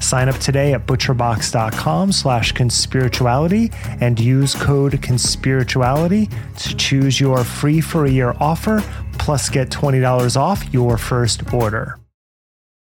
Sign up today at butcherbox.com slash conspirituality and use code conspirituality to choose your free for a year offer plus get $20 off your first order.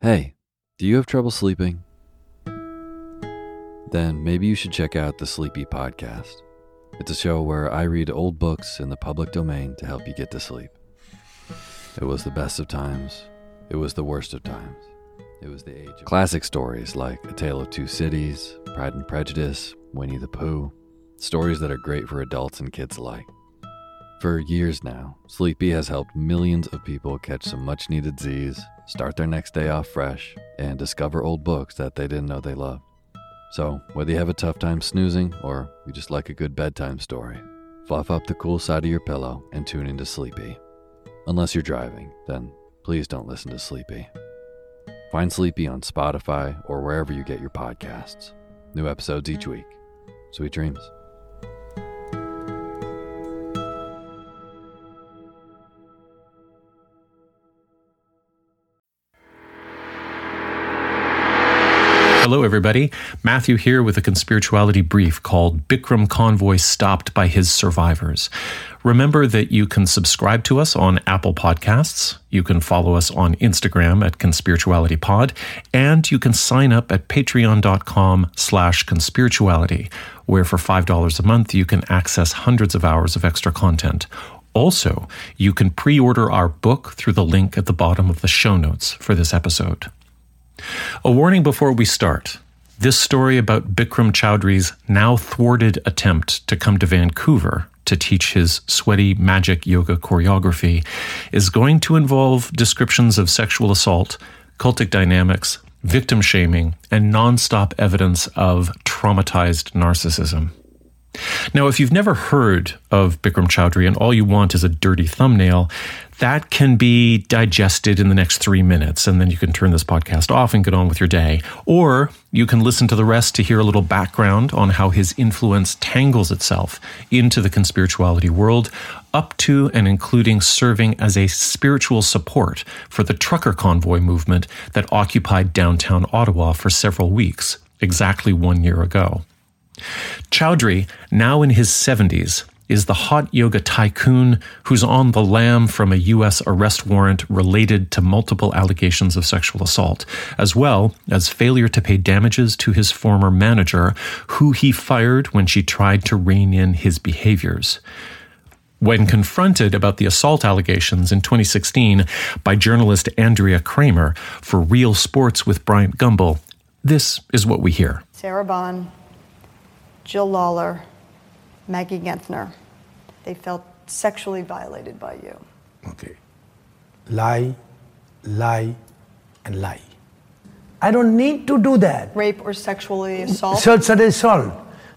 Hey, do you have trouble sleeping? Then maybe you should check out the Sleepy Podcast. It's a show where I read old books in the public domain to help you get to sleep. It was the best of times, it was the worst of times. It was the age of classic stories like A Tale of Two Cities, Pride and Prejudice, Winnie the Pooh, stories that are great for adults and kids alike. For years now, Sleepy has helped millions of people catch some much needed Z's, start their next day off fresh, and discover old books that they didn't know they loved. So, whether you have a tough time snoozing or you just like a good bedtime story, fluff up the cool side of your pillow and tune into Sleepy. Unless you're driving, then please don't listen to Sleepy. Find Sleepy on Spotify or wherever you get your podcasts. New episodes each week. Sweet dreams. Hello, everybody. Matthew here with a conspirituality brief called Bikram Convoy Stopped by His Survivors. Remember that you can subscribe to us on Apple Podcasts, you can follow us on Instagram at conspiritualitypod, and you can sign up at patreon.com slash conspirituality, where for $5 a month you can access hundreds of hours of extra content. Also, you can pre order our book through the link at the bottom of the show notes for this episode. A warning before we start. This story about Bikram Choudhury's now thwarted attempt to come to Vancouver to teach his sweaty magic yoga choreography is going to involve descriptions of sexual assault, cultic dynamics, victim shaming, and nonstop evidence of traumatized narcissism. Now, if you've never heard of Bikram Choudhury and all you want is a dirty thumbnail, that can be digested in the next three minutes, and then you can turn this podcast off and get on with your day. Or you can listen to the rest to hear a little background on how his influence tangles itself into the conspirituality world, up to and including serving as a spiritual support for the trucker convoy movement that occupied downtown Ottawa for several weeks, exactly one year ago. Choudhury, now in his 70s, is the hot yoga tycoon who's on the lam from a U.S. arrest warrant related to multiple allegations of sexual assault, as well as failure to pay damages to his former manager, who he fired when she tried to rein in his behaviors. When confronted about the assault allegations in 2016 by journalist Andrea Kremer for Real Sports with Bryant Gumbel, this is what we hear. Sarah Baughn Jill Lawler, Maggie Genthner. They felt sexually violated by you. Okay. Lie, lie, and lie. I don't need to do that. Rape or sexually assault? Sexual assault.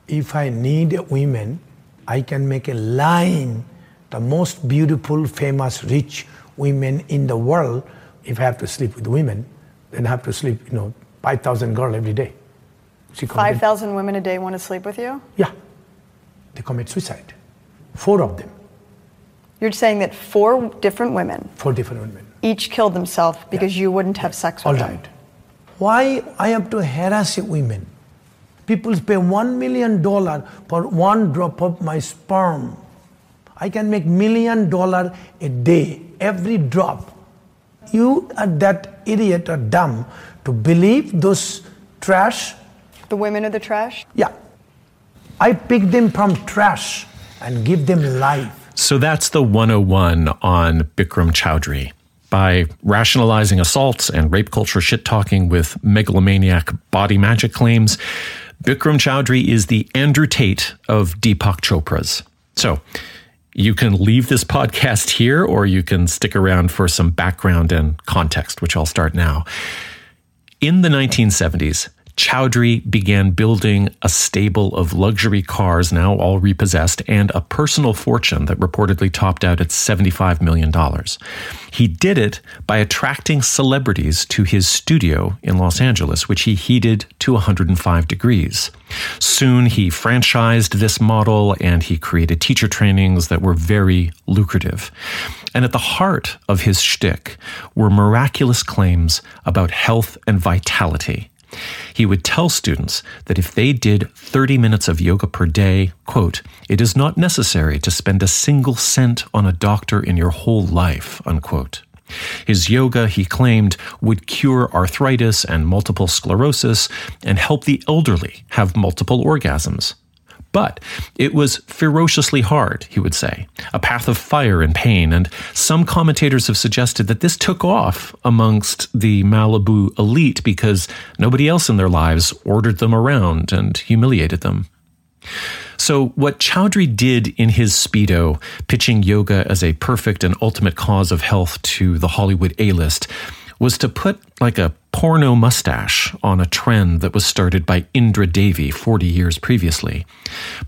If I need women, I can make a line, the most beautiful, famous, rich women in the world. If I have to sleep with women, then I have to sleep, you know, 5,000 girls every day. She committed- 5,000 women a day want to sleep with you? Yeah. They commit suicide. Four of them. You're saying that four different women, Four different women. each killed themselves because you wouldn't have sex with All them. right. Why I have to harass women? People pay one million dollar for one drop of my sperm. I can make million dollar a day, every drop. You are that idiot or dumb to believe those trash. The women are the trash? Yeah. I pick them from trash and give them life. So that's the 101 on Bikram Choudhury. By rationalizing assaults and rape culture shit talking with megalomaniac body magic claims, Bikram Choudhury is the Andrew Tate of Deepak Chopra's. So, you can leave this podcast here or you can stick around for some background and context, which I'll start now. In the 1970s, Choudhury began building a stable of luxury cars, now all repossessed, and a personal fortune that reportedly topped out at $75 million. He did it by attracting celebrities to his studio in Los Angeles, which he heated to 105 degrees. Soon he franchised this model and he created teacher trainings that were very lucrative. And at the heart of his shtick were miraculous claims about health and vitality. He would tell students that if they did 30 minutes of yoga per day, quote, it is not necessary to spend a single cent on a doctor in your whole life, unquote. His yoga, he claimed, would cure arthritis and multiple sclerosis and help the elderly have multiple orgasms. But it was ferociously hard, he would say, a path of fire and pain, and some commentators have suggested that this took off amongst the Malibu elite because nobody else in their lives ordered them around and humiliated them. So, what Choudhury did in his Speedo, pitching yoga as a perfect and ultimate cause of health to the Hollywood A list, was to put like a porno mustache on a trend that was started by Indra Devi 40 years previously.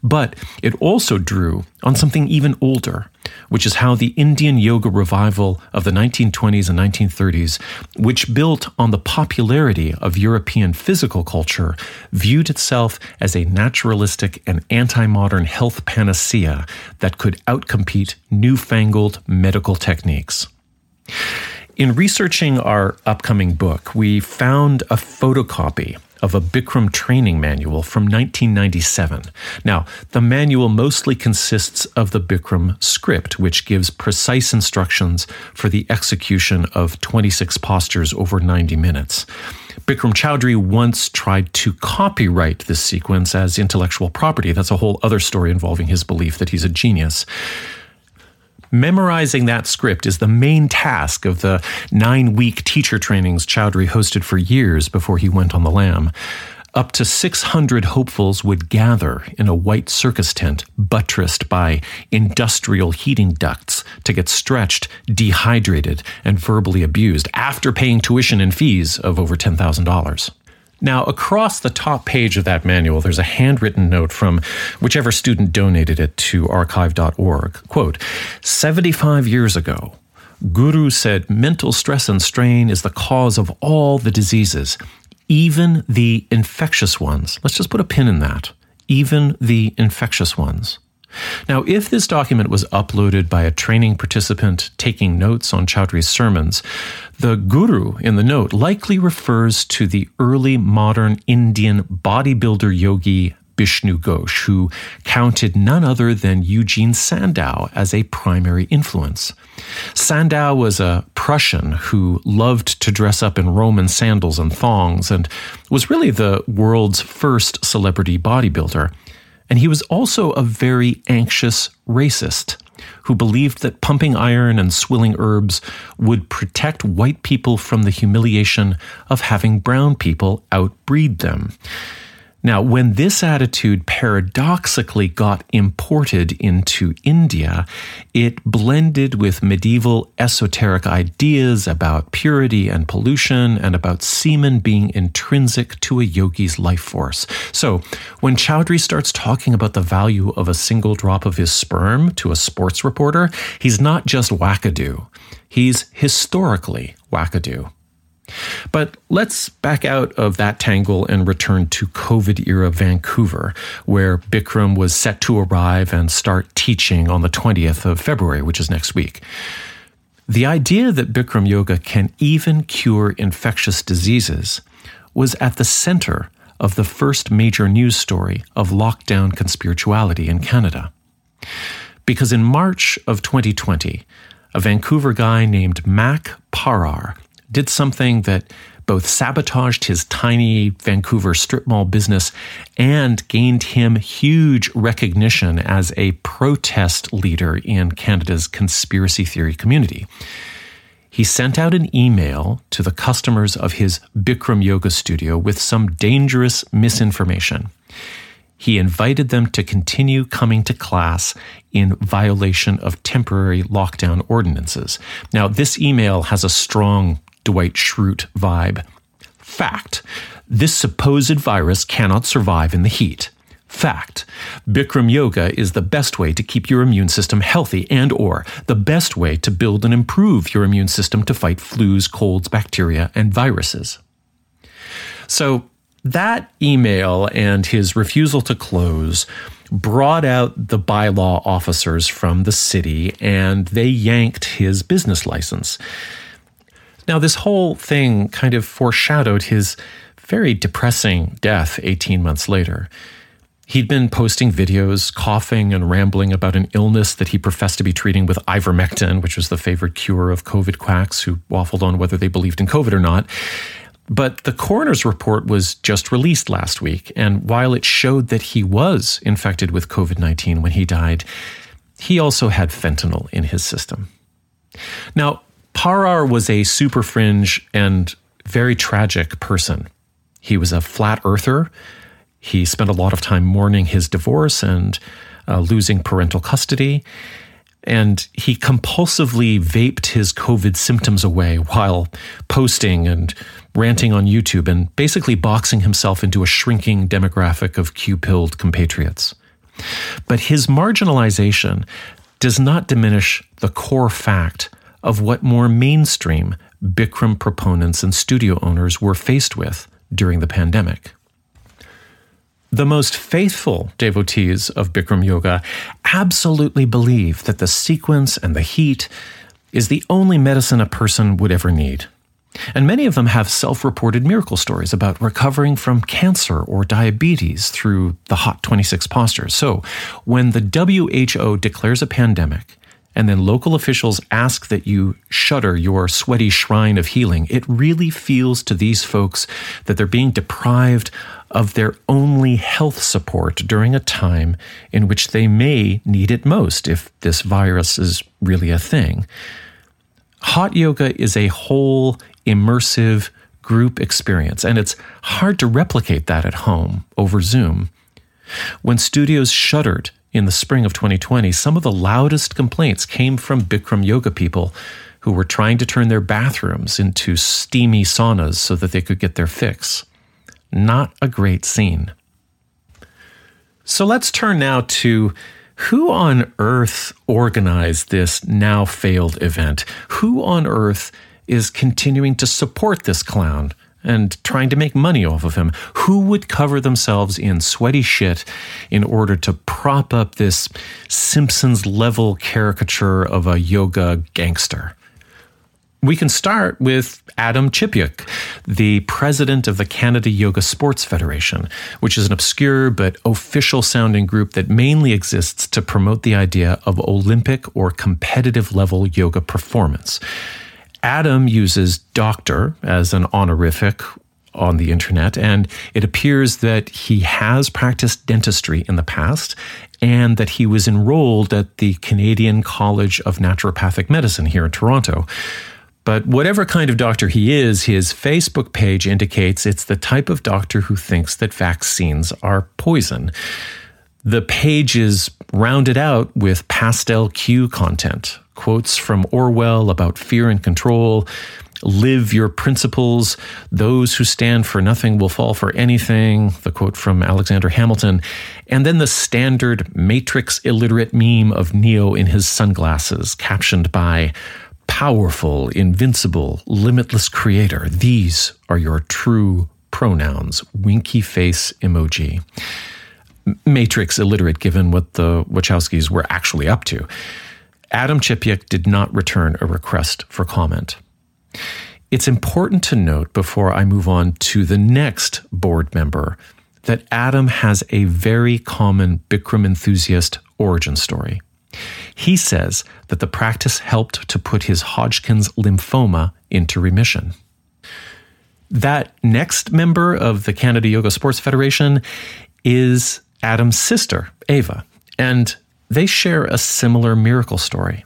But it also drew on something even older, which is how the Indian yoga revival of the 1920s and 1930s, which built on the popularity of European physical culture, viewed itself as a naturalistic and anti modern health panacea that could outcompete newfangled medical techniques. In researching our upcoming book, we found a photocopy of a Bikram training manual from 1997. Now, the manual mostly consists of the Bikram script, which gives precise instructions for the execution of 26 postures over 90 minutes. Bikram Choudhury once tried to copyright this sequence as intellectual property. That's a whole other story involving his belief that he's a genius. Memorizing that script is the main task of the nine week teacher trainings Choudhury hosted for years before he went on the lam. Up to 600 hopefuls would gather in a white circus tent buttressed by industrial heating ducts to get stretched, dehydrated, and verbally abused after paying tuition and fees of over $10,000. Now, across the top page of that manual, there's a handwritten note from whichever student donated it to archive.org. Quote 75 years ago, Guru said mental stress and strain is the cause of all the diseases, even the infectious ones. Let's just put a pin in that. Even the infectious ones. Now, if this document was uploaded by a training participant taking notes on Choudhury's sermons, the guru in the note likely refers to the early modern Indian bodybuilder yogi Bishnu Ghosh, who counted none other than Eugene Sandow as a primary influence. Sandow was a Prussian who loved to dress up in Roman sandals and thongs and was really the world's first celebrity bodybuilder. And he was also a very anxious racist who believed that pumping iron and swilling herbs would protect white people from the humiliation of having brown people outbreed them. Now, when this attitude paradoxically got imported into India, it blended with medieval esoteric ideas about purity and pollution and about semen being intrinsic to a yogi's life force. So, when Choudhury starts talking about the value of a single drop of his sperm to a sports reporter, he's not just wackadoo, he's historically wackadoo. But let's back out of that tangle and return to COVID era Vancouver, where Bikram was set to arrive and start teaching on the 20th of February, which is next week. The idea that Bikram Yoga can even cure infectious diseases was at the center of the first major news story of lockdown conspirituality in Canada. Because in March of 2020, a Vancouver guy named Mak Parhar did something that both sabotaged his tiny Vancouver strip mall business and gained him huge recognition as a protest leader in Canada's conspiracy theory community. He sent out an email to the customers of his Bikram Yoga studio with some dangerous misinformation. He invited them to continue coming to class in violation of temporary lockdown ordinances. Now, this email has a strong Dwight Schrute vibe. Fact this supposed virus cannot survive in the heat. Fact Bikram yoga is the best way to keep your immune system healthy and or the best way to build and improve your immune system to fight flus, colds, bacteria and viruses. So that email and his refusal to close brought out the bylaw officers from the city and they yanked his business license. Now, this whole thing kind of foreshadowed his very depressing death 18 months later. He'd been posting videos, coughing and rambling about an illness that he professed to be treating with ivermectin, which was the favorite cure of COVID quacks who waffled on whether they believed in COVID or not. But the coroner's report was just released last week, and while it showed that he was infected with COVID 19 when he died, he also had fentanyl in his system. Now, Parhar was a super fringe and very tragic person. He was a flat earther. He spent a lot of time mourning his divorce and uh, losing parental custody. And he compulsively vaped his COVID symptoms away while posting and ranting on YouTube and basically boxing himself into a shrinking demographic of Q pilled compatriots. But his marginalization does not diminish the core fact of what more mainstream Bikram proponents and studio owners were faced with during the pandemic. The most faithful devotees of Bikram Yoga absolutely believe that the sequence and the heat is the only medicine a person would ever need. And many of them have self reported miracle stories about recovering from cancer or diabetes through the Hot 26 postures. So, when the WHO declares a pandemic and then local officials ask that you shutter your sweaty shrine of healing, it really feels to these folks that they're being deprived of their only health support during a time in which they may need it most if this virus is really a thing. Hot yoga is a whole immersive group experience, and it's hard to replicate that at home over Zoom. When studios shuttered in the spring of 2020, some of the loudest complaints came from Bikram yoga people who were trying to turn their bathrooms into steamy saunas so that they could get their fix. Not a great scene. So let's turn now to who on earth organized this now failed event? Who on earth is continuing to support this clown? And trying to make money off of him. Who would cover themselves in sweaty shit in order to prop up this Simpsons level caricature of a yoga gangster? We can start with Adam Chipiuk, the president of the Canada Yoga Sports Federation, which is an obscure but official sounding group that mainly exists to promote the idea of Olympic or competitive level yoga performance. Adam uses doctor as an honorific on the internet, and it appears that he has practiced dentistry in the past and that he was enrolled at the Canadian College of Naturopathic Medicine here in Toronto. But whatever kind of doctor he is, his Facebook page indicates it's the type of doctor who thinks that vaccines are poison. The page is rounded out with pastel Q content, quotes from Orwell about fear and control, live your principles, those who stand for nothing will fall for anything, the quote from Alexander Hamilton, and then the standard matrix illiterate meme of Neo in his sunglasses, captioned by powerful, invincible, limitless creator. These are your true pronouns. Winky face emoji. Matrix illiterate given what the Wachowskis were actually up to. Adam Chipiuk did not return a request for comment. It's important to note before I move on to the next board member that Adam has a very common Bikram enthusiast origin story. He says that the practice helped to put his Hodgkin's lymphoma into remission. That next member of the Canada Yoga Sports Federation is Adam's sister, Ava, and they share a similar miracle story.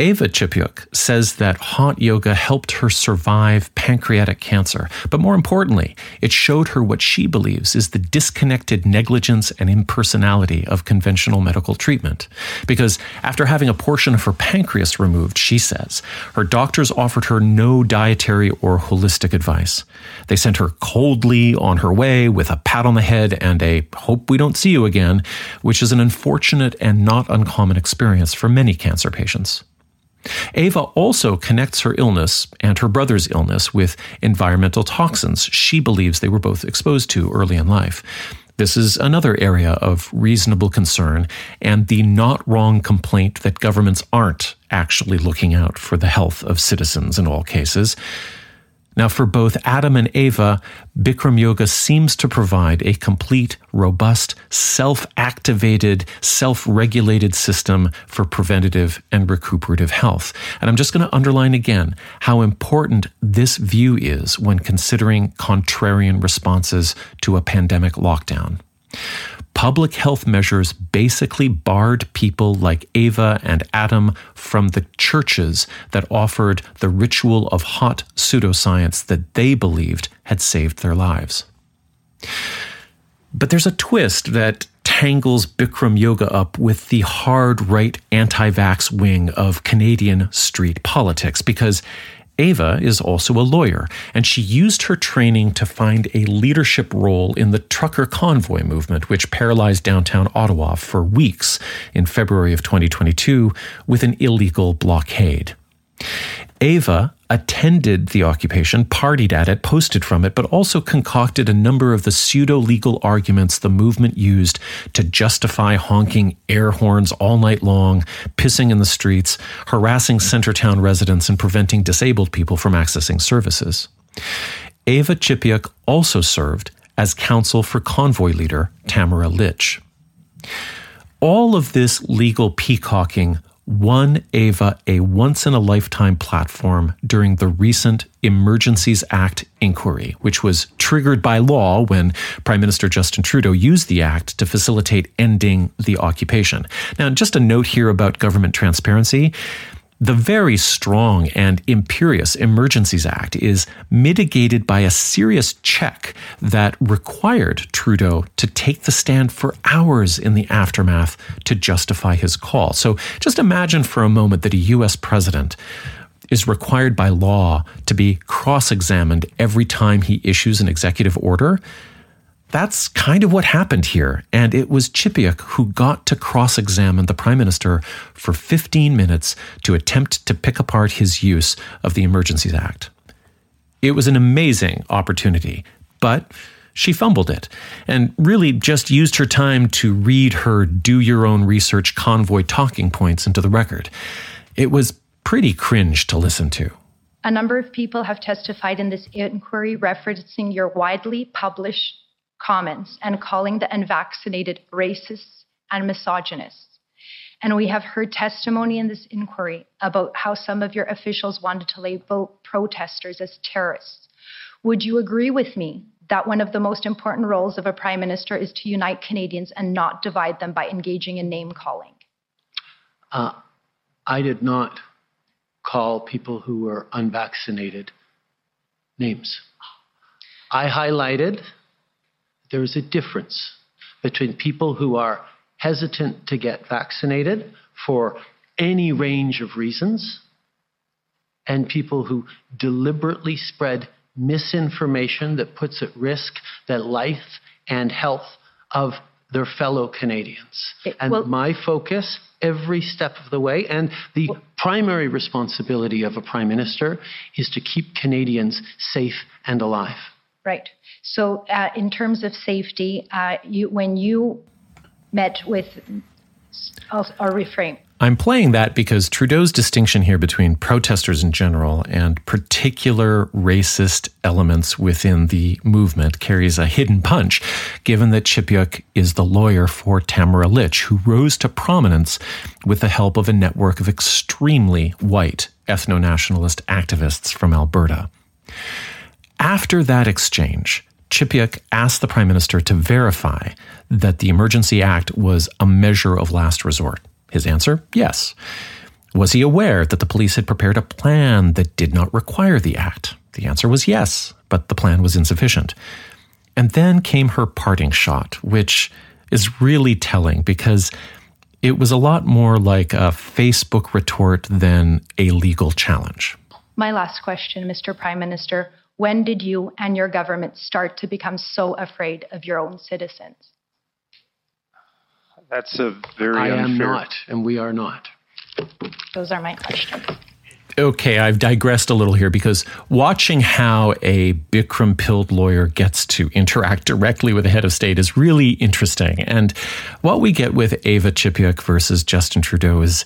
Ava Chipiuk says that hot yoga helped her survive pancreatic cancer, but more importantly, it showed her what she believes is the disconnected negligence and impersonality of conventional medical treatment. Because after having a portion of her pancreas removed, she says, her doctors offered her no dietary or holistic advice. They sent her coldly on her way with a pat on the head and a hope we don't see you again, which is an unfortunate and not uncommon experience for many cancer patients. Ava also connects her illness and her brother's illness with environmental toxins she believes they were both exposed to early in life. This is another area of reasonable concern and the not wrong complaint that governments aren't actually looking out for the health of citizens in all cases. Now, for both Adam and Ava, Bikram Yoga seems to provide a complete, robust, self activated, self regulated system for preventative and recuperative health. And I'm just going to underline again how important this view is when considering contrarian responses to a pandemic lockdown public health measures basically barred people like Ava and Adam from the churches that offered the ritual of hot pseudoscience that they believed had saved their lives. But there's a twist that tangles Bikram yoga up with the hard right anti vax wing of Canadian street politics because Ava is also a lawyer, and she used her training to find a leadership role in the trucker convoy movement, which paralyzed downtown Ottawa for weeks in February of 2022 with an illegal blockade. Ava attended the occupation, partied at it, posted from it, but also concocted a number of the pseudo legal arguments the movement used to justify honking air horns all night long, pissing in the streets, harassing Centertown residents, and preventing disabled people from accessing services. Ava Chipiuk also served as counsel for convoy leader Tamara Lich. All of this legal peacocking won Ava a once in a lifetime platform during the recent Emergencies Act inquiry, which was triggered by law when Prime Minister Justin Trudeau used the act to facilitate ending the occupation. Now, just a note here about government transparency. The very strong and imperious Emergencies Act is mitigated by a serious check that required Trudeau to take the stand for hours in the aftermath to justify his call. So just imagine for a moment that a US president is required by law to be cross examined every time he issues an executive order that's kind of what happened here. And it was Chipiuk who got to cross examine the prime minister for 15 minutes to attempt to pick apart his use of the Emergencies Act. It was an amazing opportunity, but she fumbled it and really just used her time to read her do your own research convoy talking points into the record. It was pretty cringe to listen to. A number of people have testified in this inquiry referencing your widely published comments and calling the unvaccinated racists and misogynists. And we have heard testimony in this inquiry about how some of your officials wanted to label protesters as terrorists. Would you agree with me that one of the most important roles of a prime minister is to unite Canadians and not divide them by engaging in name calling? Uh, I did not call people who were unvaccinated names. I highlighted there is a difference between people who are hesitant to get vaccinated for any range of reasons and people who deliberately spread misinformation that puts at risk the life and health of their fellow Canadians. It, and well, my focus every step of the way. And the primary responsibility of a prime minister is to keep Canadians safe and alive. Right. So, uh, in terms of safety, uh, you, when you met with, I'll, I'll reframe. I'm playing that because Trudeau's distinction here between protesters in general and particular racist elements within the movement carries a hidden punch, given that Chipiuk is the lawyer for Tamara Lich, who rose to prominence with the help of a network of extremely white ethno nationalist activists from Alberta. After that exchange, Chipiuk asked the Prime Minister to verify that the Emergency Act was a measure of last resort. His answer yes. Was he aware that the police had prepared a plan that did not require the act? The answer was yes, but the plan was insufficient. And then came her parting shot, which is really telling because it was a lot more like a Facebook retort than a legal challenge. My last question, Mr. Prime Minister. When did you and your government start to become so afraid of your own citizens? That's a very I am unfair. not, and we are not. Those are my questions. Okay, I've digressed a little here because watching how a Bikram pilled lawyer gets to interact directly with the head of state is really interesting. And what we get with Ava Chipiuk versus Justin Trudeau is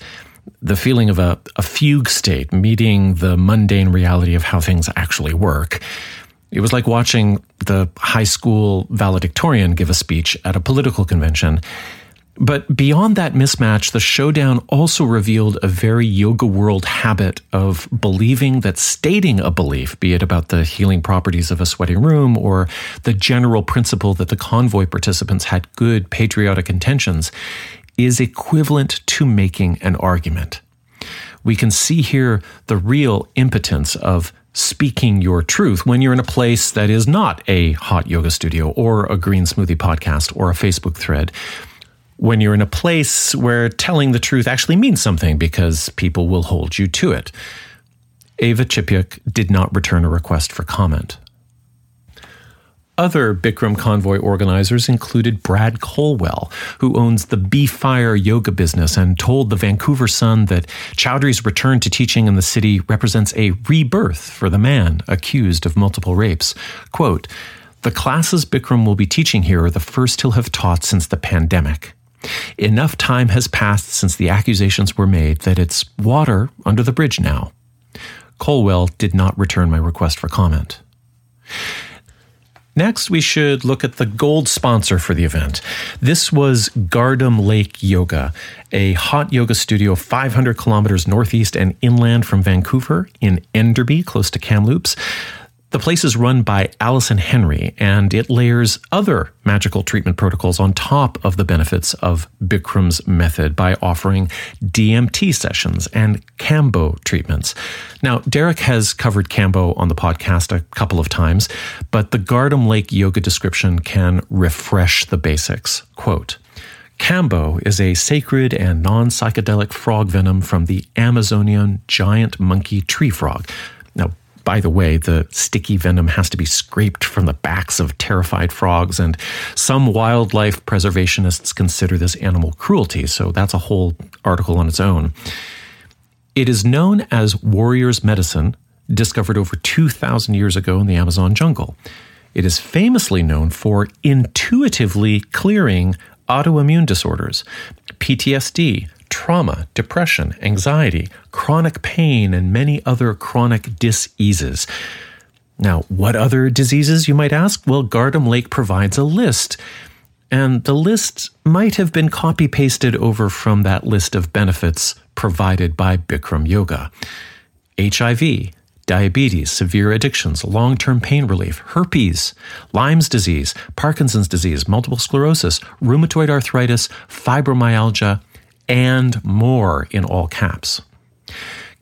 the feeling of a, a fugue state meeting the mundane reality of how things actually work. It was like watching the high school valedictorian give a speech at a political convention. But beyond that mismatch, the showdown also revealed a very yoga world habit of believing that stating a belief, be it about the healing properties of a sweaty room or the general principle that the convoy participants had good patriotic intentions, is equivalent to making an argument. We can see here the real impotence of speaking your truth when you're in a place that is not a hot yoga studio or a green smoothie podcast or a Facebook thread when you're in a place where telling the truth actually means something because people will hold you to it. Ava Chipiuk did not return a request for comment. Other Bikram convoy organizers included Brad Colwell, who owns the Be Fire yoga business and told the Vancouver Sun that Choudhury's return to teaching in the city represents a rebirth for the man accused of multiple rapes. Quote, the classes Bikram will be teaching here are the first he'll have taught since the pandemic. Enough time has passed since the accusations were made that it's water under the bridge now. Colwell did not return my request for comment. Next, we should look at the gold sponsor for the event. This was Gardom Lake Yoga, a hot yoga studio 500 kilometers northeast and inland from Vancouver in Enderby, close to Kamloops. The place is run by Allison Henry, and it layers other magical treatment protocols on top of the benefits of Bikram's method by offering DMT sessions and Kambo treatments. Now, Derek has covered Kambo on the podcast a couple of times, but the Gardom Lake yoga description can refresh the basics. Quote, Kambo is a sacred and non psychedelic frog venom from the Amazonian giant monkey tree frog. Now, by the way, the sticky venom has to be scraped from the backs of terrified frogs, and some wildlife preservationists consider this animal cruelty, so that's a whole article on its own. It is known as warrior's medicine, discovered over 2,000 years ago in the Amazon jungle. It is famously known for intuitively clearing autoimmune disorders, PTSD, trauma, depression, anxiety, chronic pain, and many other chronic diseases. Now, what other diseases, you might ask? Well, Gardom Lake provides a list. And the list might have been copy pasted over from that list of benefits provided by Bikram Yoga HIV, diabetes, severe addictions, long term pain relief, herpes, Lyme's disease, Parkinson's disease, multiple sclerosis, rheumatoid arthritis, fibromyalgia, and more in all caps.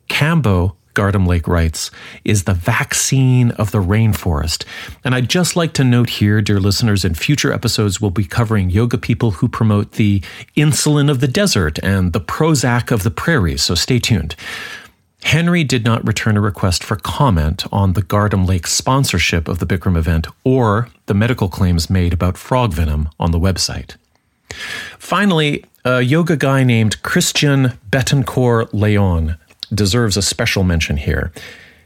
Kambo, Gardom Lake writes, is the vaccine of the rainforest. And I'd just like to note here, dear listeners, in future episodes, we'll be covering yoga people who promote the insulin of the desert and the Prozac of the prairies, so stay tuned. Henry did not return a request for comment on the Gardom Lake sponsorship of the Bikram event or the medical claims made about frog venom on the website. Finally, a yoga guy named Christian Betancourt Leon deserves a special mention here.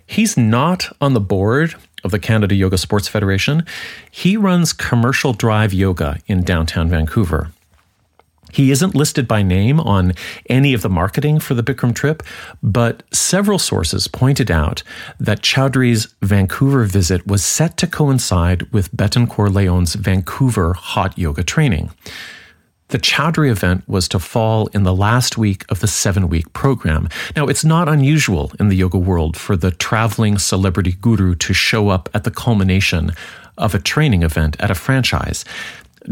He's not on the board of the Canada Yoga Sports Federation. He runs Commercial Drive Yoga in downtown Vancouver. He isn't listed by name on any of the marketing for the Bikram trip, but several sources pointed out that Choudhury's Vancouver visit was set to coincide with Betancourt Leon's Vancouver hot yoga training. The Choudhury event was to fall in the last week of the seven week program. Now, it's not unusual in the yoga world for the traveling celebrity guru to show up at the culmination of a training event at a franchise.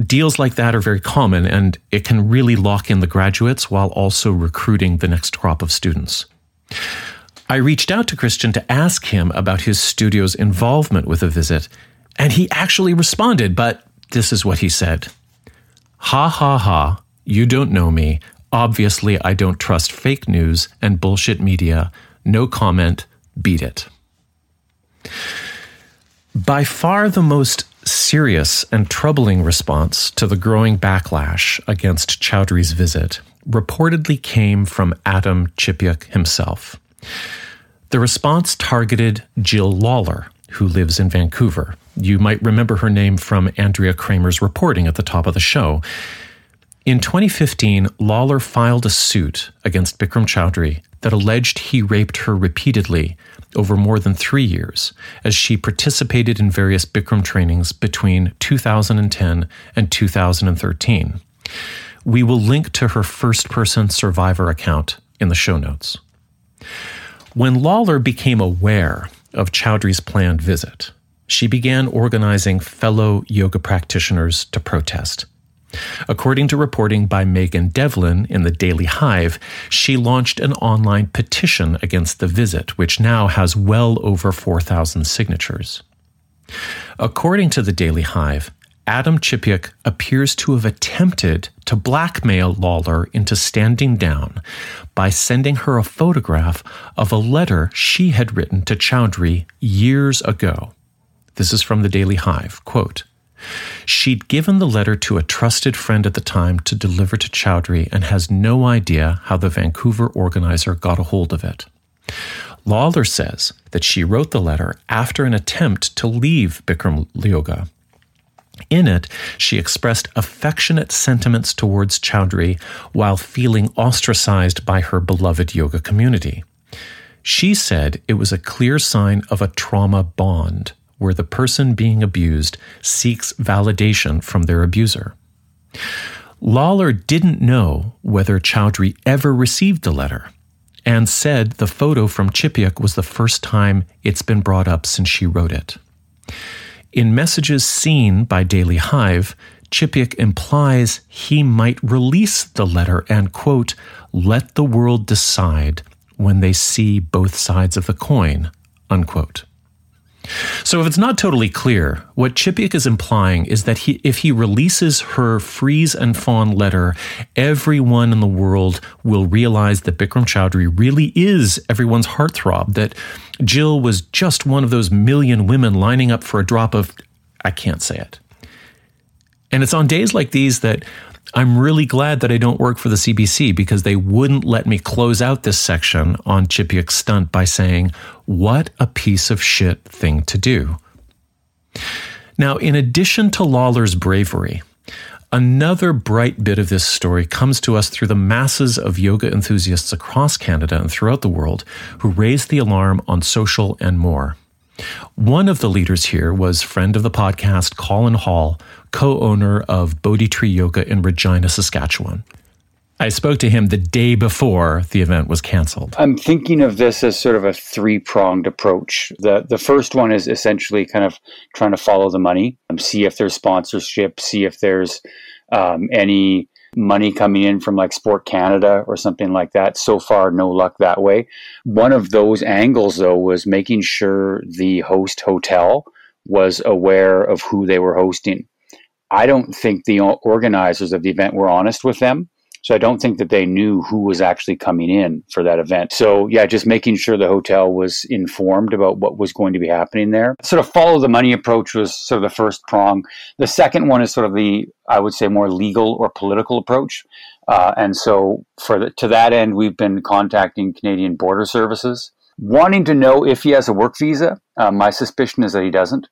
Deals like that are very common, and it can really lock in the graduates while also recruiting the next crop of students. I reached out to Christian to ask him about his studio's involvement with the visit, and he actually responded, but this is what he said. Ha ha ha, you don't know me. Obviously, I don't trust fake news and bullshit media. No comment, beat it. By far the most serious and troubling response to the growing backlash against Choudhury's visit reportedly came from Adam Chipiuk himself. The response targeted Jill Lawler, who lives in Vancouver. You might remember her name from Andrea Kremer's reporting at the top of the show. In 2015, Lawler filed a suit against Bikram Choudhury that alleged he raped her repeatedly over more than three years as she participated in various Bikram trainings between 2010 and 2013. We will link to her first person survivor account in the show notes. When Lawler became aware of Choudhury's planned visit, she began organizing fellow yoga practitioners to protest. According to reporting by Megan Devlin in the Daily Hive, she launched an online petition against the visit, which now has well over 4,000 signatures. According to the Daily Hive, Adam Chipiuk appears to have attempted to blackmail Lawler into standing down by sending her a photograph of a letter she had written to Choudhury years ago. This is from the Daily Hive. Quote, She'd given the letter to a trusted friend at the time to deliver to Choudhury and has no idea how the Vancouver organizer got a hold of it. Lawler says that she wrote the letter after an attempt to leave Bikram Yoga. In it, she expressed affectionate sentiments towards Choudhury while feeling ostracized by her beloved yoga community. She said it was a clear sign of a trauma bond where the person being abused seeks validation from their abuser. Lawler didn't know whether Choudhury ever received the letter and said the photo from Chipiuk was the first time it's been brought up since she wrote it. In messages seen by Daily Hive, Chipiuk implies he might release the letter and, quote, let the world decide when they see both sides of the coin, unquote. So, if it's not totally clear, what Chipiuk is implying is that he, if he releases her freeze and fawn letter, everyone in the world will realize that Bikram Choudhury really is everyone's heartthrob, that Jill was just one of those million women lining up for a drop of, I can't say it. And it's on days like these that I'm really glad that I don't work for the CBC because they wouldn't let me close out this section on Chipiuk's stunt by saying, What a piece of shit thing to do. Now, in addition to Lawler's bravery, another bright bit of this story comes to us through the masses of yoga enthusiasts across Canada and throughout the world who raised the alarm on social and more. One of the leaders here was friend of the podcast, Colin Hall, co owner of Bodhi Tree Yoga in Regina, Saskatchewan. I spoke to him the day before the event was canceled. I'm thinking of this as sort of a three pronged approach. The, the first one is essentially kind of trying to follow the money, um, see if there's sponsorship, see if there's um, any money coming in from like Sport Canada or something like that. So far, no luck that way. One of those angles, though, was making sure the host hotel was aware of who they were hosting. I don't think the organizers of the event were honest with them. So I don't think that they knew who was actually coming in for that event. So yeah, just making sure the hotel was informed about what was going to be happening there. Sort of follow the money approach was sort of the first prong. The second one is sort of the, I would say, more legal or political approach. Uh, and so for the, to that end, we've been contacting Canadian Border Services, wanting to know if he has a work visa. Uh, my suspicion is that he doesn't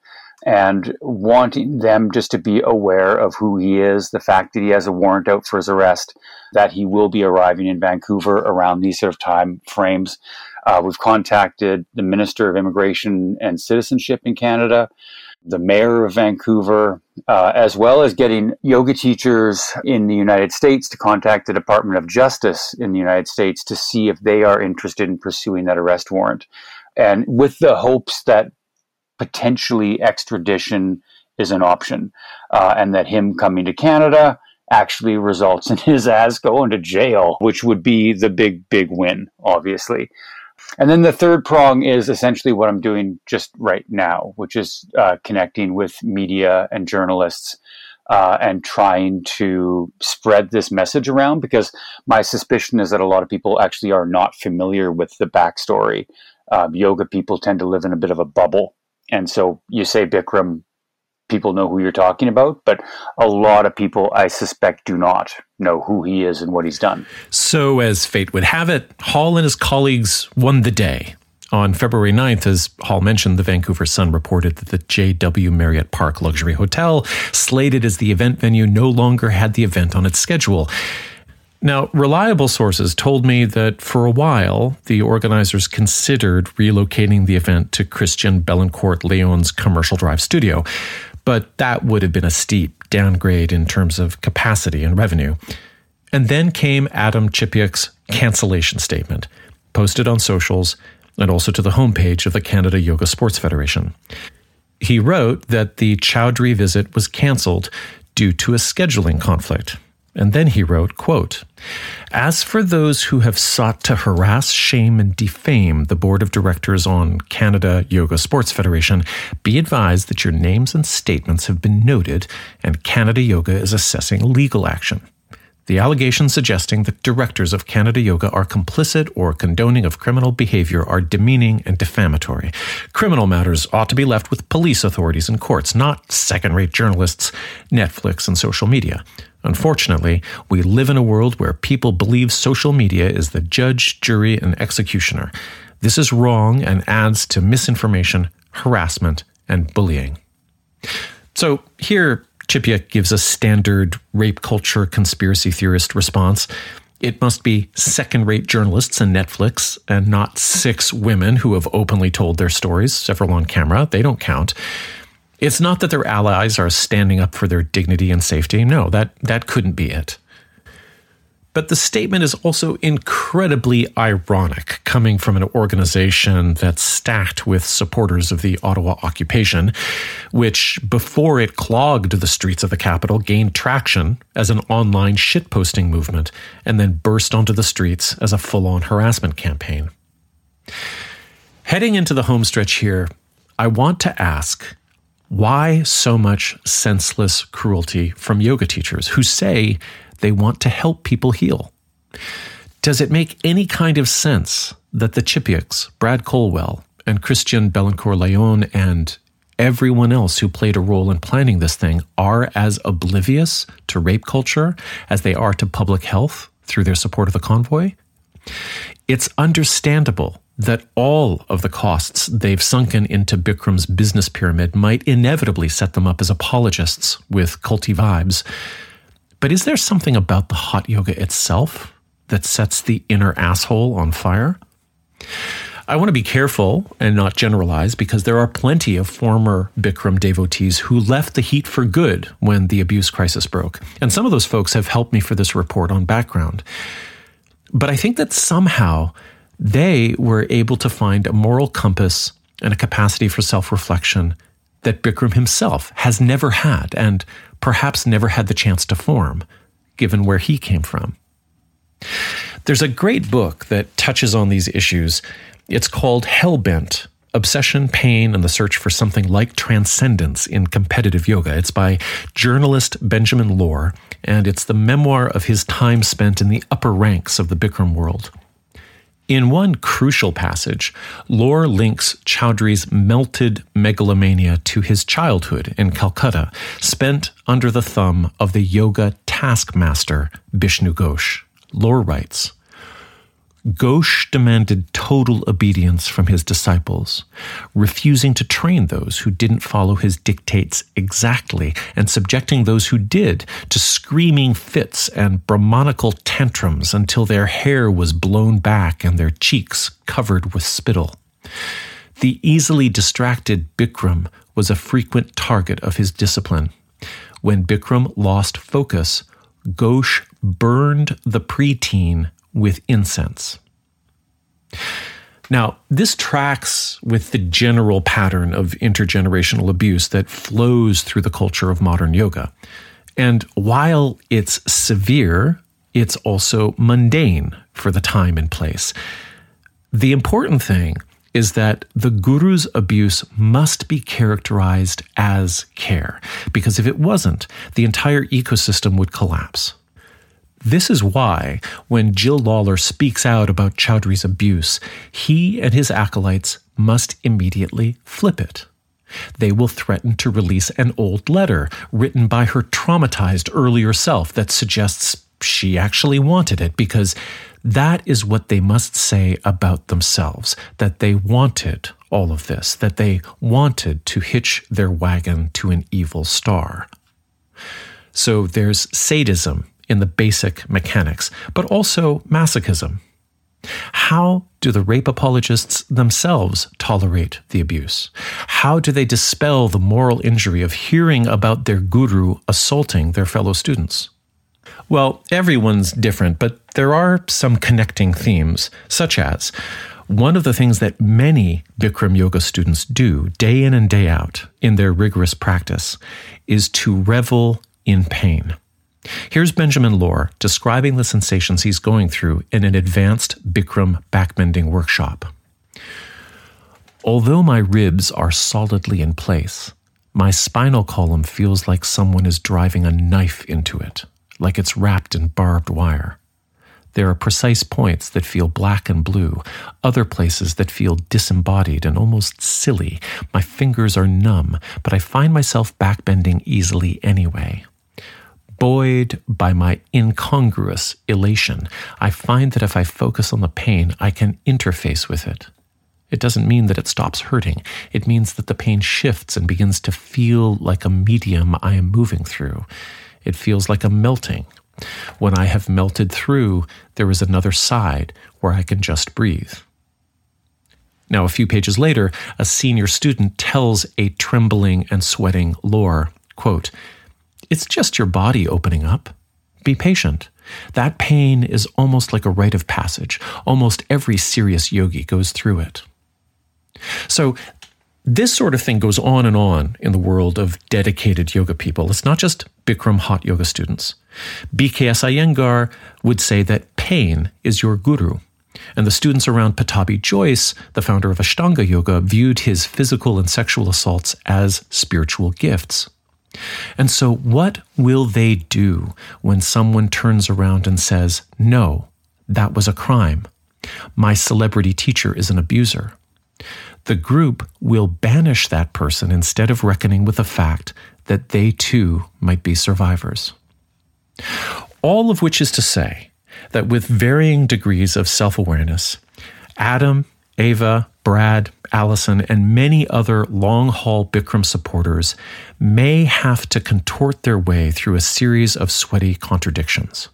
and wanting them just to be aware of who he is, the fact that he has a warrant out for his arrest, that he will be arriving in Vancouver around these sort of time frames. Uh, we've contacted the Minister of Immigration and Citizenship in Canada, the Mayor of Vancouver, uh, as well as getting yoga teachers in the United States to contact the Department of Justice in the United States to see if they are interested in pursuing that arrest warrant. And with the hopes that potentially extradition is an option, uh, and that him coming to Canada actually results in his ass going to jail, which would be the big, big win, obviously. And then the third prong is essentially what I'm doing just right now, which is uh, connecting with media and journalists uh, and trying to spread this message around because my suspicion is that a lot of people actually are not familiar with the backstory. Um, yoga people tend to live in a bit of a bubble and so you say Bikram, people know who you're talking about, but a lot of people, I suspect, do not know who he is and what he's done. So, as fate would have it, Hall and his colleagues won the day. On February 9th, as Hall mentioned, the Vancouver Sun reported that the JW Marriott Parq Luxury Hotel, slated as the event venue, no longer had the event on its schedule. Now, reliable sources told me that for a while, the organizers considered relocating the event to Christian Belancourt Leon's Commercial Drive studio, but that would have been a steep downgrade in terms of capacity and revenue. And then came Adam Chipiuk's cancellation statement, posted on socials and also to the homepage of the Canada Yoga Sports Federation. He wrote that the Choudhury visit was canceled due to a scheduling conflict. And then he wrote, quote, As for those who have sought to harass, shame, and defame the board of directors on Canada Yoga Sports Federation, be advised that your names and statements have been noted and Canada Yoga is assessing legal action. The allegations suggesting that directors of Canada Yoga are complicit or condoning of criminal behavior are demeaning and defamatory. Criminal matters ought to be left with police authorities and courts, not second rate journalists, Netflix, and social media. Unfortunately, we live in a world where people believe social media is the judge, jury, and executioner. This is wrong and adds to misinformation, harassment, and bullying. So here, Chipiuk gives a standard rape culture conspiracy theorist response. It must be second rate journalists and Netflix, and not six women who have openly told their stories, several on camera. They don't count. It's not that their allies are standing up for their dignity and safety. No, that, that couldn't be it. But the statement is also incredibly ironic, coming from an organization that's stacked with supporters of the Ottawa occupation, which, before it clogged the streets of the capital, gained traction as an online shitposting movement and then burst onto the streets as a full on harassment campaign. Heading into the homestretch here, I want to ask why so much senseless cruelty from yoga teachers who say they want to help people heal? Does it make any kind of sense that the Chipiuks, Brad Colwell, and Christian Belancourt Leon, and everyone else who played a role in planning this thing are as oblivious to rape culture as they are to public health through their support of the convoy? It's understandable that all of the costs they've sunken into Bikram's business pyramid might inevitably set them up as apologists with culty vibes. But is there something about the hot yoga itself that sets the inner asshole on fire? I want to be careful and not generalize because there are plenty of former Bikram devotees who left the heat for good when the abuse crisis broke. And some of those folks have helped me for this report on background. But I think that somehow they were able to find a moral compass and a capacity for self reflection that Bikram himself has never had and perhaps never had the chance to form, given where he came from. There's a great book that touches on these issues. It's called Hellbent Obsession, Pain, and the Search for Something Like Transcendence in Competitive Yoga. It's by journalist Benjamin Lorr, and it's the memoir of his time spent in the upper ranks of the Bikram world. In one crucial passage, Lorr links Choudhury's melted megalomania to his childhood in Calcutta, spent under the thumb of the yoga taskmaster Bishnu Ghosh. Lorr writes, Ghosh demanded total obedience from his disciples, refusing to train those who didn't follow his dictates exactly, and subjecting those who did to screaming fits and Brahmanical tantrums until their hair was blown back and their cheeks covered with spittle. The easily distracted Bikram was a frequent target of his discipline. When Bikram lost focus, Ghosh burned the preteen with incense. Now, this tracks with the general pattern of intergenerational abuse that flows through the culture of modern yoga. And while it's severe, it's also mundane for the time and place. The important thing is that the guru's abuse must be characterized as care, because if it wasn't, the entire ecosystem would collapse. This is why, when Jill Lawler speaks out about Choudhury's abuse, he and his acolytes must immediately flip it. They will threaten to release an old letter written by her traumatized earlier self that suggests she actually wanted it because that is what they must say about themselves that they wanted all of this, that they wanted to hitch their wagon to an evil star. So there's sadism in the basic mechanics, but also masochism. How do the rape apologists themselves tolerate the abuse? How do they dispel the moral injury of hearing about their guru assaulting their fellow students? Well, everyone's different, but there are some connecting themes, such as one of the things that many Bikram yoga students do day in and day out in their rigorous practice is to revel in pain. Here's Benjamin Lorr describing the sensations he's going through in an advanced Bikram backbending workshop. Although my ribs are solidly in place, my spinal column feels like someone is driving a knife into it, like it's wrapped in barbed wire. There are precise points that feel black and blue, other places that feel disembodied and almost silly. My fingers are numb, but I find myself backbending easily anyway buoyed by my incongruous elation, I find that if I focus on the pain, I can interface with it. It doesn't mean that it stops hurting. It means that the pain shifts and begins to feel like a medium I am moving through. It feels like a melting. When I have melted through, there is another side where I can just breathe. Now, a few pages later, a senior student tells a trembling and sweating Lorr, quote, it's just your body opening up. Be patient. That pain is almost like a rite of passage. Almost every serious yogi goes through it. So, this sort of thing goes on and on in the world of dedicated yoga people. It's not just Bikram hot yoga students. BKS Iyengar would say that pain is your guru. And the students around Pattabhi Jois, the founder of Ashtanga Yoga, viewed his physical and sexual assaults as spiritual gifts. And so, what will they do when someone turns around and says, No, that was a crime? My celebrity teacher is an abuser. The group will banish that person instead of reckoning with the fact that they too might be survivors. All of which is to say that with varying degrees of self awareness, Adam, Ava, Brad, Allison, and many other long haul Bikram supporters may have to contort their way through a series of sweaty contradictions.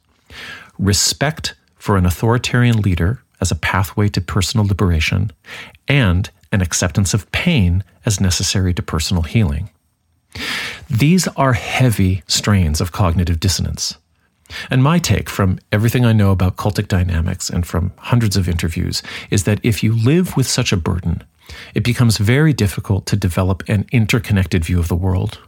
Respect for an authoritarian leader as a pathway to personal liberation, and an acceptance of pain as necessary to personal healing. These are heavy strains of cognitive dissonance. And my take from everything I know about cultic dynamics and from hundreds of interviews is that if you live with such a burden, it becomes very difficult to develop an interconnected view of the world.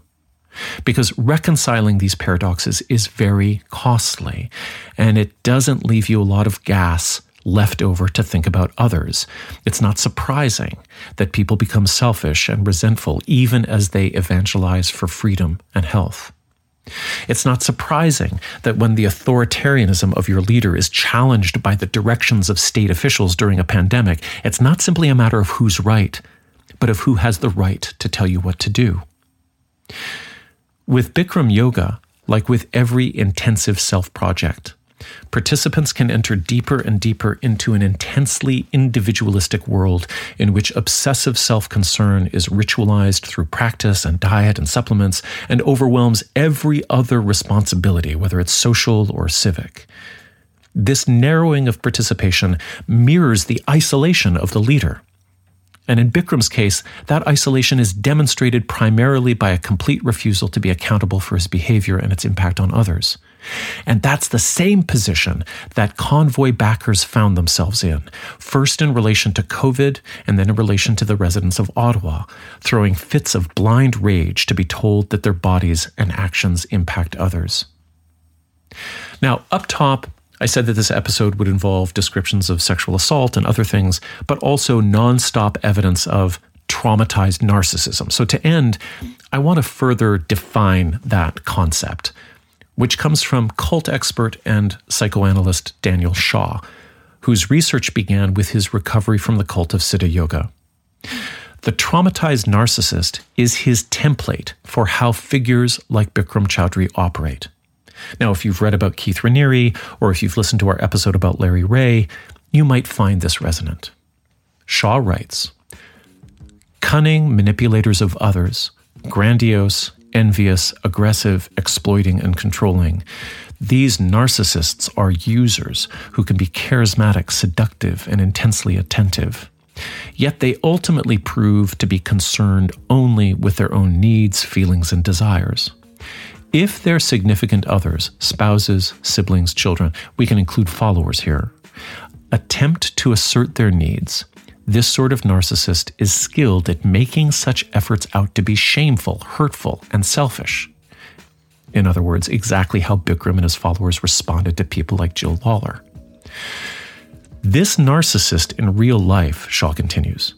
Because reconciling these paradoxes is very costly, and it doesn't leave you a lot of gas left over to think about others. It's not surprising that people become selfish and resentful even as they evangelize for freedom and health. It's not surprising that when the authoritarianism of your leader is challenged by the directions of state officials during a pandemic, it's not simply a matter of who's right, but of who has the right to tell you what to do. With Bikram Yoga, like with every intensive self project, participants can enter deeper and deeper into an intensely individualistic world in which obsessive self concern is ritualized through practice and diet and supplements and overwhelms every other responsibility, whether it's social or civic. This narrowing of participation mirrors the isolation of the leader. And in Bikram's case, that isolation is demonstrated primarily by a complete refusal to be accountable for his behavior and its impact on others. And that's the same position that convoy backers found themselves in, first in relation to COVID and then in relation to the residents of Ottawa, throwing fits of blind rage to be told that their bodies and actions impact others. Now, up top, I said that this episode would involve descriptions of sexual assault and other things, but also nonstop evidence of traumatized narcissism. So, to end, I want to further define that concept, which comes from cult expert and psychoanalyst Daniel Shaw, whose research began with his recovery from the cult of Siddha Yoga. The traumatized narcissist is his template for how figures like Bikram Choudhury operate. Now, if you've read about Keith Raniere or if you've listened to our episode about Larry Ray, you might find this resonant. Shaw writes Cunning manipulators of others, grandiose, envious, aggressive, exploiting, and controlling. These narcissists are users who can be charismatic, seductive, and intensely attentive. Yet they ultimately prove to be concerned only with their own needs, feelings, and desires. If their significant others, spouses, siblings, children, we can include followers here, attempt to assert their needs, this sort of narcissist is skilled at making such efforts out to be shameful, hurtful, and selfish. In other words, exactly how Bikram and his followers responded to people like Jill Lawler. This narcissist in real life, Shaw continues,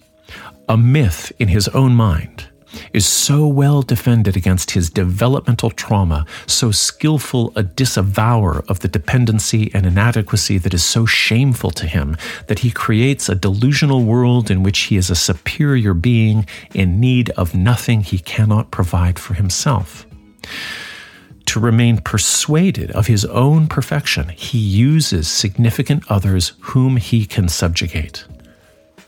a myth in his own mind, is so well defended against his developmental trauma, so skillful a disavower of the dependency and inadequacy that is so shameful to him, that he creates a delusional world in which he is a superior being in need of nothing he cannot provide for himself. To remain persuaded of his own perfection, he uses significant others whom he can subjugate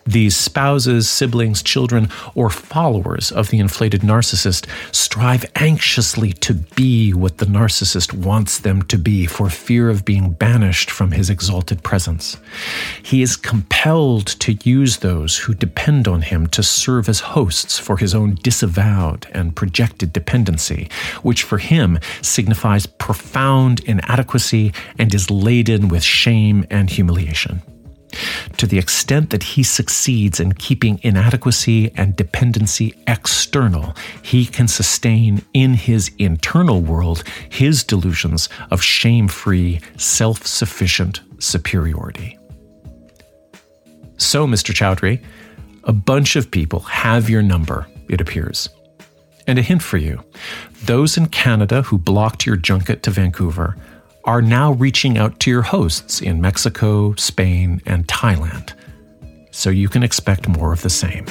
these spouses, siblings, children, or followers of the inflated narcissist strive anxiously to be what the narcissist wants them to be for fear of being banished from his exalted presence. He is compelled to use those who depend on him to serve as hosts for his own disavowed and projected dependency, which for him signifies profound inadequacy and is laden with shame and humiliation. To the extent that he succeeds in keeping inadequacy and dependency external, he can sustain in his internal world his delusions of shame free, self sufficient superiority. So, Mr. Choudhury, a bunch of people have your number, it appears. And a hint for you those in Canada who blocked your junket to Vancouver are now reaching out to your hosts in Mexico, Spain, and Thailand. So you can expect more of the same.